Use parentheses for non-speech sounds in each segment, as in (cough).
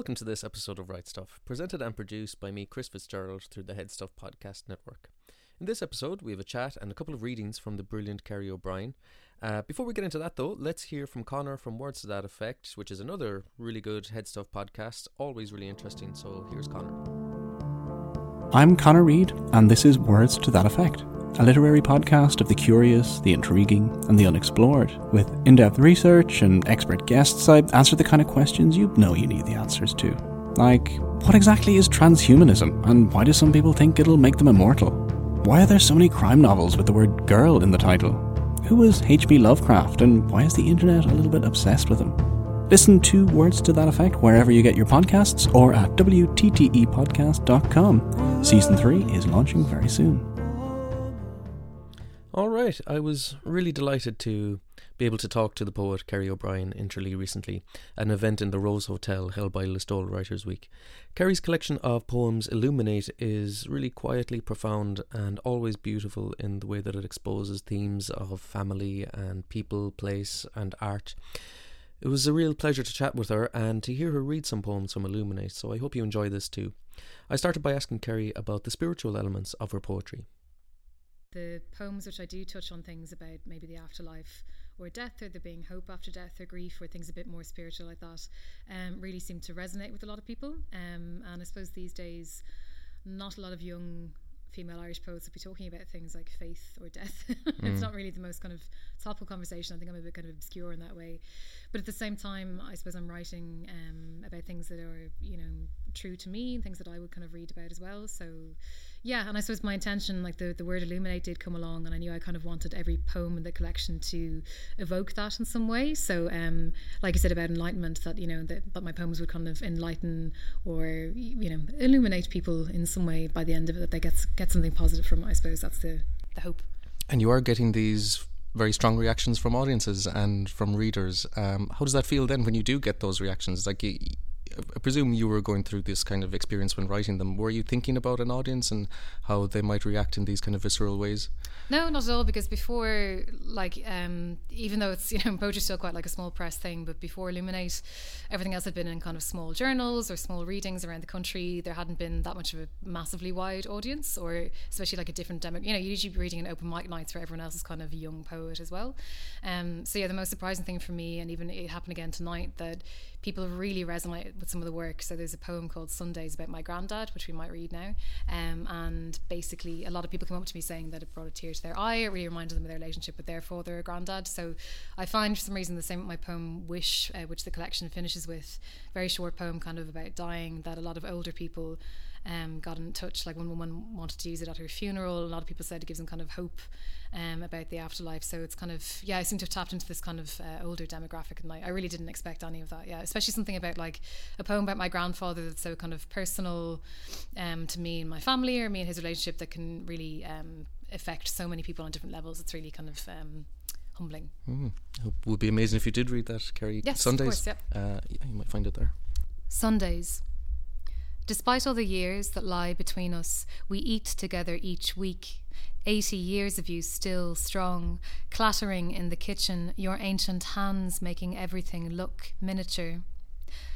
Welcome to this episode of Right Stuff, presented and produced by me, Chris Fitzgerald, through the Head Stuff Podcast Network. In this episode, we have a chat and a couple of readings from the brilliant Kerrie O'Brien. Uh, before we get into that, though, let's hear from Connor from Words to That Effect, which is another really good Head Stuff podcast, always really interesting. So here's Connor. I'm Connor Reid, and this is Words to That Effect, a literary podcast of the curious, the intriguing, and the unexplored. With in depth research and expert guests, I answer the kind of questions you know you need the answers to. Like, what exactly is transhumanism, and why do some people think it'll make them immortal? Why are there so many crime novels with the word girl in the title? Who was H.P. Lovecraft, and why is the internet a little bit obsessed with him? Listen to Words to That Effect wherever you get your podcasts or at WTTEpodcast.com. Season 3 is launching very soon. All right, I was really delighted to be able to talk to the poet Kerrie O'Brien in Tralee recently an event in the Rose Hotel held by Listowel Writers Week. Kerrie's collection of poems Illuminate is really quietly profound and always beautiful in the way that it exposes themes of family and people, place, and art. It was a real pleasure to chat with her and to hear her read some poems from Illuminate, so I hope you enjoy this too. I started by asking Kerrie about the spiritual elements of her poetry. The poems which I do touch on things about maybe the afterlife or death, or there being hope after death or grief, or things a bit more spiritual like that, um, really seem to resonate with a lot of people. Um, and I suppose these days, not a lot of young female Irish poets would be talking about things like faith or death. (laughs) it's mm. not really the most kind of topical conversation. I think I'm a bit kind of obscure in that way. But at the same time, I suppose I'm writing um, about things that are, you know, true to me and things that I would kind of read about as well. So, yeah, and I suppose my intention, like the, the word illuminate did come along, and I knew I kind of wanted every poem in the collection to evoke that in some way. So, um, like I said about enlightenment, that, you know, that, that my poems would kind of enlighten or, you know, illuminate people in some way by the end of it, that they get, get something positive from it. I suppose that's the, the hope. And you are getting these very strong reactions from audiences and from readers. Um, how does that feel then when you do get those reactions? Like you, I presume you were going through this kind of experience when writing them. Were you thinking about an audience and how they might react in these kind of visceral ways? No, not at all. Because before, like, um, even though it's (laughs) you know poetry still quite like a small press thing, but before Illuminate, everything else had been in kind of small journals or small readings around the country. There hadn't been that much of a massively wide audience, or especially like a different demo. You know, you usually be reading an open mic nights where everyone else is kind of a young poet as well. Um, so yeah, the most surprising thing for me, and even it happened again tonight, that people really resonate with some of the work. So there's a poem called Sundays about my granddad, which we might read now. Um, and basically, a lot of people come up to me saying that it brought a tear to their eye. It really reminded them of their relationship with their father or granddad. So I find for some reason the same with my poem Wish, uh, which the collection finishes with, very short poem kind of about dying, that a lot of older people um, got in touch. Like one woman wanted to use it at her funeral. A lot of people said it gives them kind of hope um, about the afterlife. So it's kind of yeah, I seem to have tapped into this kind of uh, older demographic, and I, I really didn't expect any of that. Yeah, especially something about like a poem about my grandfather that's so kind of personal um, to me and my family, or me and his relationship that can really um, affect so many people on different levels. It's really kind of um, humbling. Mm. It would be amazing if you did read that, Kerrie. Yes, Sundays. Of course, yep. uh, yeah, you might find it there. Sundays. Despite all the years that lie between us, we eat together each week. Eighty years of you still strong, clattering in the kitchen, your ancient hands making everything look miniature.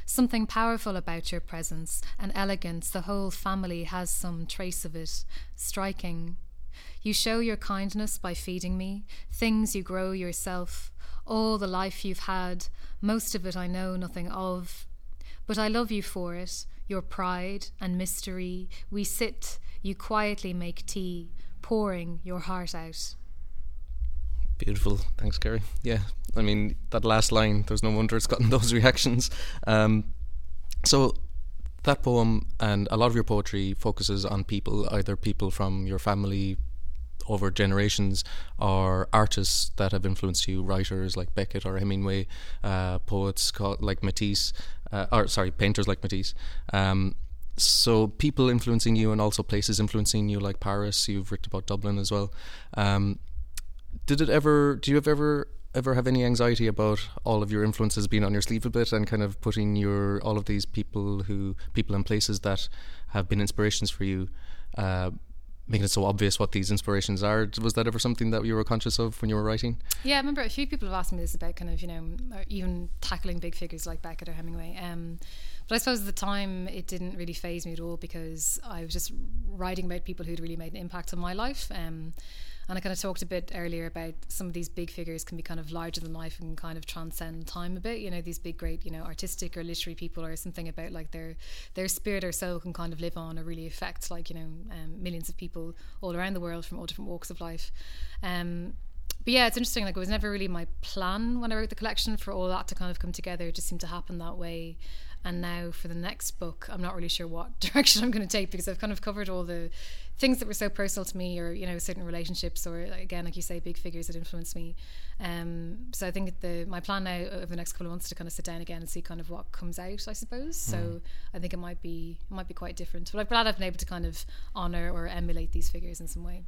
Something powerful about your presence, an elegance the whole family has some trace of it, striking. You show your kindness by feeding me, things you grow yourself, all the life you've had, most of it I know nothing of. But I love you for it, your pride and mystery. We sit, you quietly make tea, pouring your heart out. Beautiful. Thanks, Kerrie. Yeah, I mean, that last line, there's no wonder it's gotten (laughs) those reactions. Um, so, that poem and a lot of your poetry focuses on people, either people from your family over generations, are artists that have influenced you, writers like Beckett or Hemingway, uh, poets like Matisse, uh, or sorry, painters like Matisse. Um, so people influencing you and also places influencing you like Paris. You've written about Dublin as well. Um, did it ever? Do you have ever ever have any anxiety about all of your influences being on your sleeve a bit and kind of putting your all of these people who people and places that have been inspirations for you, uh, making it so obvious what these inspirations are. Was that ever something that you were conscious of when you were writing? Yeah, I remember a few people have asked me this about kind of you know even tackling big figures like Beckett or Hemingway. Um, but I suppose at the time it didn't really faze me at all because I was just writing about people who'd really made an impact on my life. Um, and I kind of talked a bit earlier about some of these big figures can be kind of larger than life and kind of transcend time a bit. You know, these big, great, you know, artistic or literary people or something about like their their spirit or soul can kind of live on or really affect like you know um, millions of people all around the world from all different walks of life. Um, but yeah, it's interesting. Like it was never really my plan when I wrote the collection for all that to kind of come together. It just seemed to happen that way. And now for the next book, I'm not really sure what (laughs) direction I'm going to take because I've kind of covered all the things that were so personal to me, or you know, certain relationships, or again, like you say, big figures that influenced me. Um, so I think the my plan now over the next couple of months to kind of sit down again and see kind of what comes out. I suppose. Mm. So I think it might be it might be quite different. But I'm glad I've been able to kind of honor or emulate these figures in some way.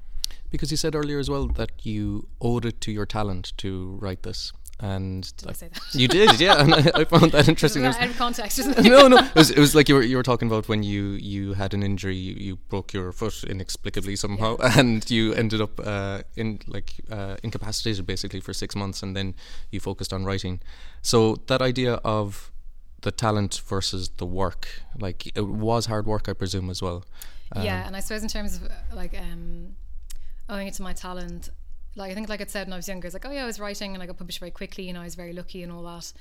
Because you said earlier as well that you owed it to your talent to write this and did I, I say that? You did, yeah, (laughs) and I, I found that interesting. out of context, no, no, it was, it was, like you were you were talking about when you you had an injury, you, you broke your foot inexplicably somehow, yeah. (laughs) and you ended up uh, in like uh, incapacitated basically for six months, and then you focused on writing. So that idea of the talent versus the work, like it was hard work, I presume as well. Um, yeah, and I suppose in terms of like um, owing it to my talent like I think like I said when I was younger, it's like, oh yeah, I was writing and I got published very quickly and I was very lucky and all that.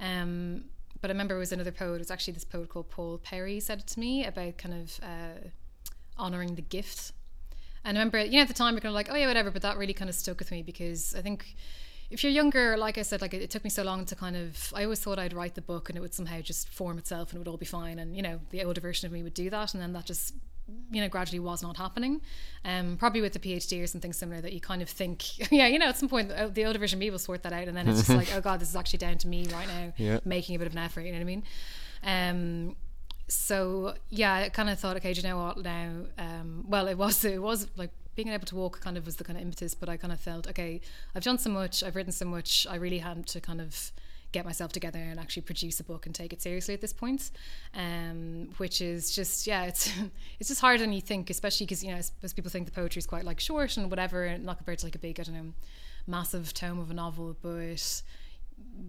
Um, but I remember it was another poet, it was actually this poet called Paul Perry said it to me about kind of uh, honoring the gift. And I remember, you know, at the time we're kind of like, oh yeah, whatever, but that really kind of stuck with me because I think if you're younger, like I said, like it, it, took me so long to kind of. I always thought I'd write the book and it would somehow just form itself and it would all be fine. And you know, the older version of me would do that, and then that just you know gradually was not happening um probably with the phd or something similar that you kind of think (laughs) yeah you know at some point uh, the older version of me will sort that out and then it's just like oh (laughs) god this is actually down to me right now yeah. making a bit of an effort you know what i mean um so yeah i kind of thought okay do you know what now um well it was it was like being able to walk kind of was the kind of impetus but i kind of felt okay i've done so much i've written so much i really had to kind of get myself together and actually produce a book and take it seriously at this point. Um, which is just yeah, it's (laughs) it's just harder than you think, especially because you know as people think the poetry is quite like short and whatever, and not compared to like a big I don't know massive tome of a novel, but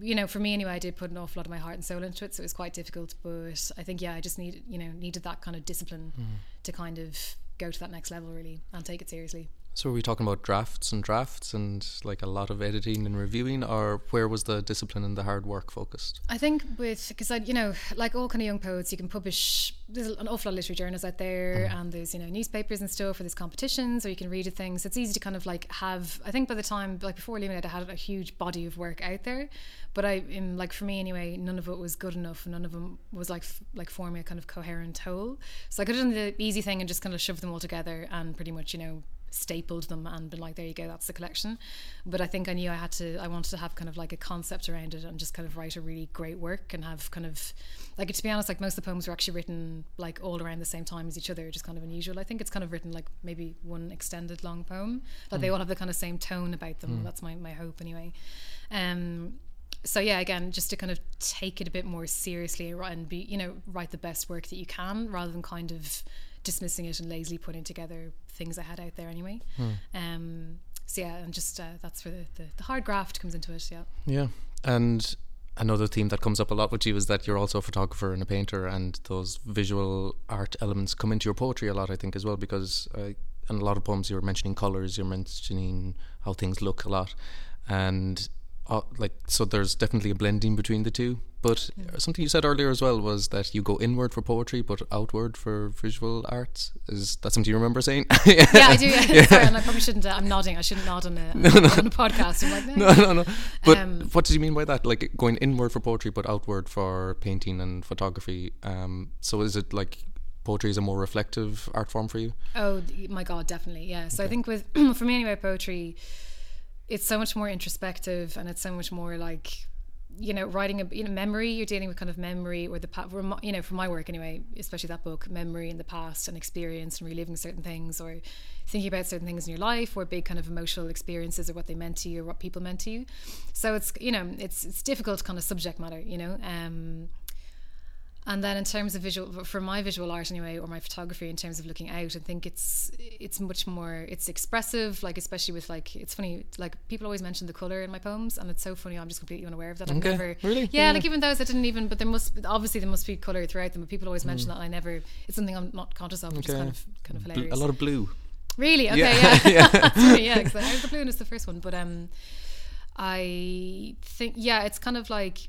you know, for me anyway, I did put an awful lot of my heart and soul into it, so it was quite difficult. But I think, yeah, I just need, you know, needed that kind of discipline mm. to kind of go to that next level really and take it seriously. So are we talking about drafts and drafts and like a lot of editing and reviewing, or where was the discipline and the hard work focused? I think with because I you know like all kind of young poets, you can publish. There's an awful lot of literary journals out there, mm. and there's you know newspapers and stuff, or there's competitions, or you can read at things. It's easy to kind of like have. I think by the time like before leaving it, I had a huge body of work out there, but I in like for me anyway, none of it was good enough. None of them was like f- like forming a kind of coherent whole. So I could have done the easy thing and just kind of shoved them all together and pretty much you know stapled them and been like, there you go, that's the collection. But I think I knew I had to, I wanted to have kind of like a concept around it and just kind of write a really great work and have kind of, like, to be honest, like most of the poems were actually written like all around the same time as each other, is kind of unusual. I think it's kind of written like maybe one extended long poem. Like mm. they all have the kind of same tone about them. Mm. That's my, my hope anyway. Um, so yeah again just to kind of take it a bit more seriously and be you know write the best work that you can rather than kind of dismissing it and lazily putting together things I had out there anyway. Hmm. Um, so yeah, and just uh, that's where the, the, the, hard graft comes into it. Yeah. Yeah, and another theme that comes up a lot with you is that you're also a photographer and a painter, and those visual art elements come into your poetry a lot. I think as well because uh, in a lot of poems you're mentioning colors, you're mentioning how things look a lot, and uh, like so there's definitely a blending between the two but mm. something you said earlier as well was that you go inward for poetry but outward for visual arts is that something you remember saying yeah. (laughs) yeah i do yeah. (laughs) yeah. sorry and i probably shouldn't uh, i'm nodding i shouldn't nod on a, (laughs) no, no. on a podcast I'm like, no. no no no but um, what did you mean by that like going inward for poetry but outward for painting and photography um, so is it like poetry is a more reflective art form for you oh my god definitely yeah so okay. i think with (clears throat) for me anyway poetry it's so much more introspective and it's so much more like you know writing a you know memory you're dealing with kind of memory or the past, you know for my work anyway especially that book memory in the past and experience and reliving certain things or thinking about certain things in your life or big kind of emotional experiences or what they meant to you or what people meant to you. So it's you know it's it's difficult kind of subject matter you know um and then in terms of visual for my visual art anyway or my photography in terms of looking out i think it's it's much more it's expressive like especially with like it's funny like people always mention the color in my poems and it's so funny i'm just completely unaware of that I've Okay, never really? yeah, Yeah. like even those i didn't even but there must obviously there must be color throughout them but people always mention that and i never it's something i'm not conscious of which is Mm. Kind of kind of hilarious a lot of blue. Really? Okay, (laughs) Yeah. yeah. (laughs) Yeah. Yeah, the blue is the first one. But um, I think, yeah, it's kind of like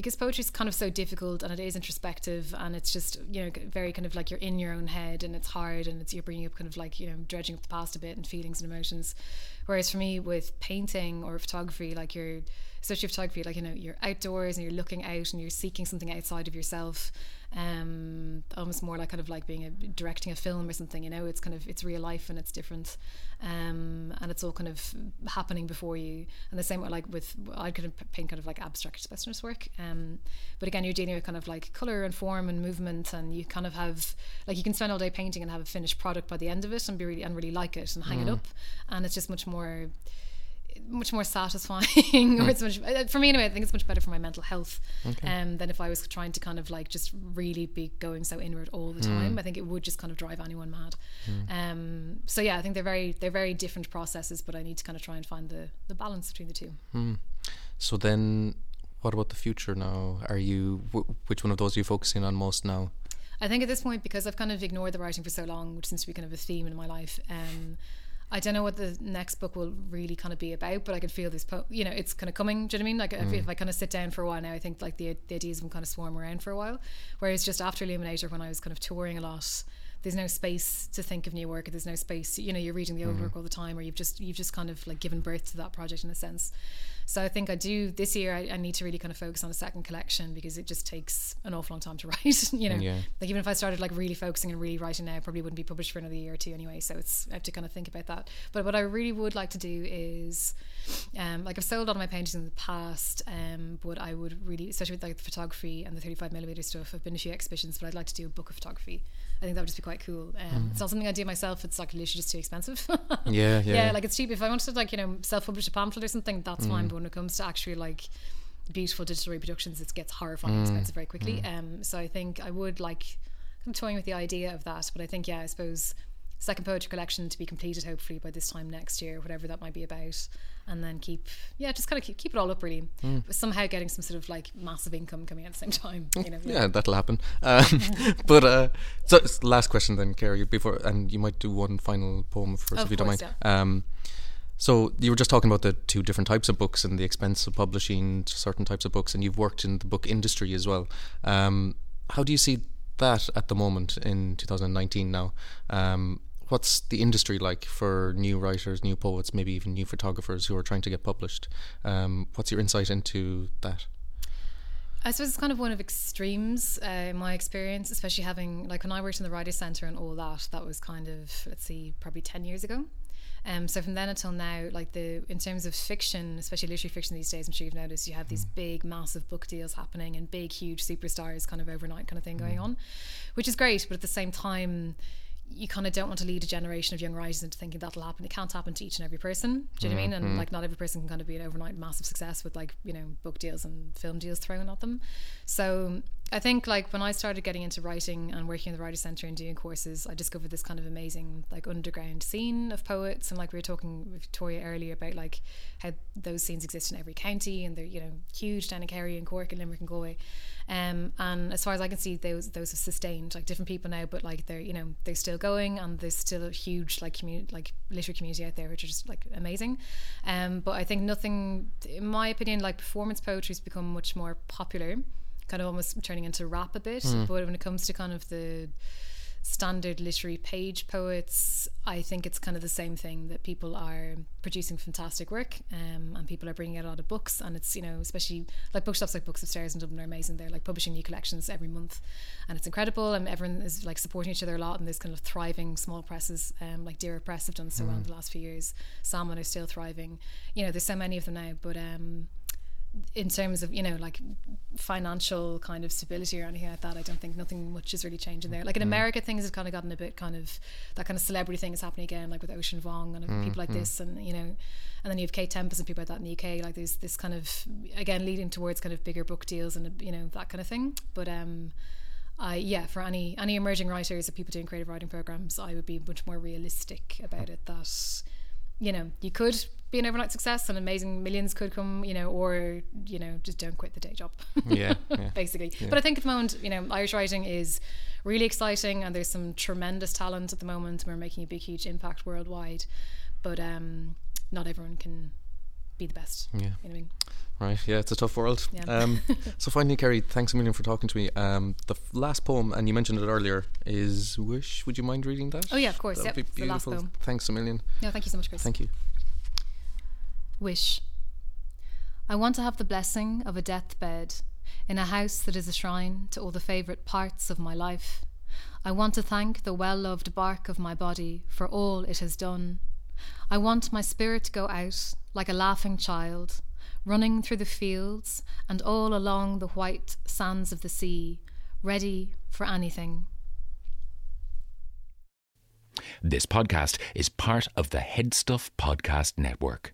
because poetry is kind of so difficult and it is introspective and it's just you know very kind of like you're in your own head and it's hard and it's you're bringing up kind of like you know dredging up the past a bit and feelings and emotions. Whereas for me with painting or photography like you're especially photography like you know you're outdoors and you're looking out and you're seeking something outside of yourself um almost more like kind of like being a directing a film or something you know it's kind of it's real life and it's different um and it's all kind of happening before you. And the same way like with I could paint kind of like abstract expressionist work um but again you're dealing with kind of like color and form and movement and you kind of have like you can spend all day painting and have a finished product by the end of it and be really and really like it and hang it up. And it's just much more much more satisfying (laughs) or it's much uh, for me anyway I think it's much better for my mental health um, than if I was trying to kind of like just really be going so inward all the time. I think it would just kind of drive anyone mad. Um, so yeah I think they're very they're very different processes but I need to kind of try and find the the balance between the two. So then, what about the future now? Are you wh- which one of those are you focusing on most now? I think at this point, because I've kind of ignored the writing for so long, which seems to be kind of a theme in my life, um, I don't know what the next book will really kind of be about, but I can feel this, po- you know, it's kind of coming. Do you know what I mean? Like if, if I kind of sit down for a while now, I think like the, the ideas will kind of swarm around for a while. Whereas just after Illuminator, when I was kind of touring a lot, there's no space to think of new work. There's no space, you know, you're reading the old work all the time, or you've just you've just kind of like given birth to that project in a sense. So I think I do this year. I, I need to really kind of focus on a second collection because it just takes an awful long time to (laughs) write. you know, Yeah. like even if I started like really focusing and really writing now, it probably wouldn't be published for another year or two anyway. So it's I have to kind of think about that. But what I really would like to do is, um, like I've sold a lot of my paintings in the past, um, but I would really, especially with like the photography and the 35 millimeter stuff. I've been to a few exhibitions, but I'd like to do a book of photography. I think that would just be quite cool. Um, It's not something I do myself. It's like literally just too expensive. (laughs) Yeah, yeah. yeah, like it's cheap. If I wanted to like you know self-publish a pamphlet or something, that's fine. But when it comes to actually like beautiful digital reproductions, it gets horrifying expensive very quickly. Um, so I think I would like I'm toying with the idea of that, but I think yeah, I suppose second poetry collection to be completed hopefully by this time next year, whatever that might be about, and then keep yeah, just kind of keep, keep it all up really, but somehow getting some sort of like massive income coming at the same (laughs) time. You know, Yeah, that'll happen. Um, (laughs) but uh, so last question then, Kerrie, before, and you might do one final poem first Of if you don't mind. Um, so you were just talking about the two different types of books and the expense of publishing certain types of books, and you've worked in the book industry as well. Um, how do you see that at the moment in 2019 now? Um, what's the industry like for new writers, new poets, maybe even new photographers who are trying to get published? Um, what's your insight into that? I suppose it's kind of one of extremes uh, in my experience, especially having like when I worked in the Writers Centre and all that. That was kind of let's see, probably ten years ago. Um, so from then until now, like the in terms of fiction, especially literary fiction these days, I'm sure you've noticed you have these big, massive book deals happening and big, huge superstars kind of overnight kind of thing going on, which is great. But at the same time, you kind of don't want to lead a generation of young writers into thinking that'll happen. It can't happen to each and every person. Do you know what I mean? And mm-hmm. like, not every person can kind of be an overnight massive success with like you know book deals and film deals thrown at them. So I think like when I started getting into writing and working in the Writers Centre and doing courses, I discovered this kind of amazing like underground scene of poets. And like we were talking with Victoria earlier about like how those scenes exist in every county and they're you know huge down in Kerry and Cork and Limerick and Galway. Um, and as far as I can see, those those have sustained like different people now, but like they're you know they're still going and there's still a huge like community like literary community out there which are just like amazing. Um, but I think nothing, in my opinion, like performance poetry has become much more popular, kind of almost turning into rap a bit. But when it comes to kind of the standard literary page poets, I think it's kind of the same thing that people are producing fantastic work um, and people are bringing out a lot of books. And it's, you know, especially like bookshops like Books Upstairs in Dublin are amazing. They're like publishing new collections every month and it's incredible. And everyone is like supporting each other a lot. And there's kind of thriving small presses um, like Doire Press have done so well in the last few years. Salmon are still thriving. You know, there's so many of them now. But um, in terms of you know like financial kind of stability or anything like that i don't think nothing much is really changing there like in Mm. america things have kind of gotten a bit kind of that kind of celebrity thing is happening again like with Ocean Vuong and Mm, people like this and you know and then you have kate tempest and people like that in the uk like there's this kind of again leading towards kind of bigger book deals and you know that kind of thing but um I yeah, for any any emerging writers or people doing creative writing programs, I would be much more realistic about it. That you know you could be an overnight success and amazing millions could come, you know, or you know just don't quit the day job. (laughs) Yeah, yeah. (laughs) basically. But I think at the moment, you know, Irish writing is really exciting, and there's some tremendous talent at the moment. We're making a big, huge impact worldwide, but um, not everyone can be the best. Yeah. You know what I mean? Right, yeah, it's a tough world. Yeah. Um, (laughs) so finally, Kerrie, thanks a million for talking to me. Um, the f- last poem, and you mentioned it earlier, is "Wish." Would you mind reading that? Oh, yeah, of course, That would yep, be the last beautiful. poem. Thanks a million. No, thank you so much, Chris. Thank you. Wish. I want to have the blessing of a deathbed in a house that is a shrine to all the favourite parts of my life. I want to thank the well loved bark of my body for all it has done. I want my spirit to go out like a laughing child, running through the fields and all along the white sands of the sea, ready for anything. This podcast is part of the Headstuff Podcast Network.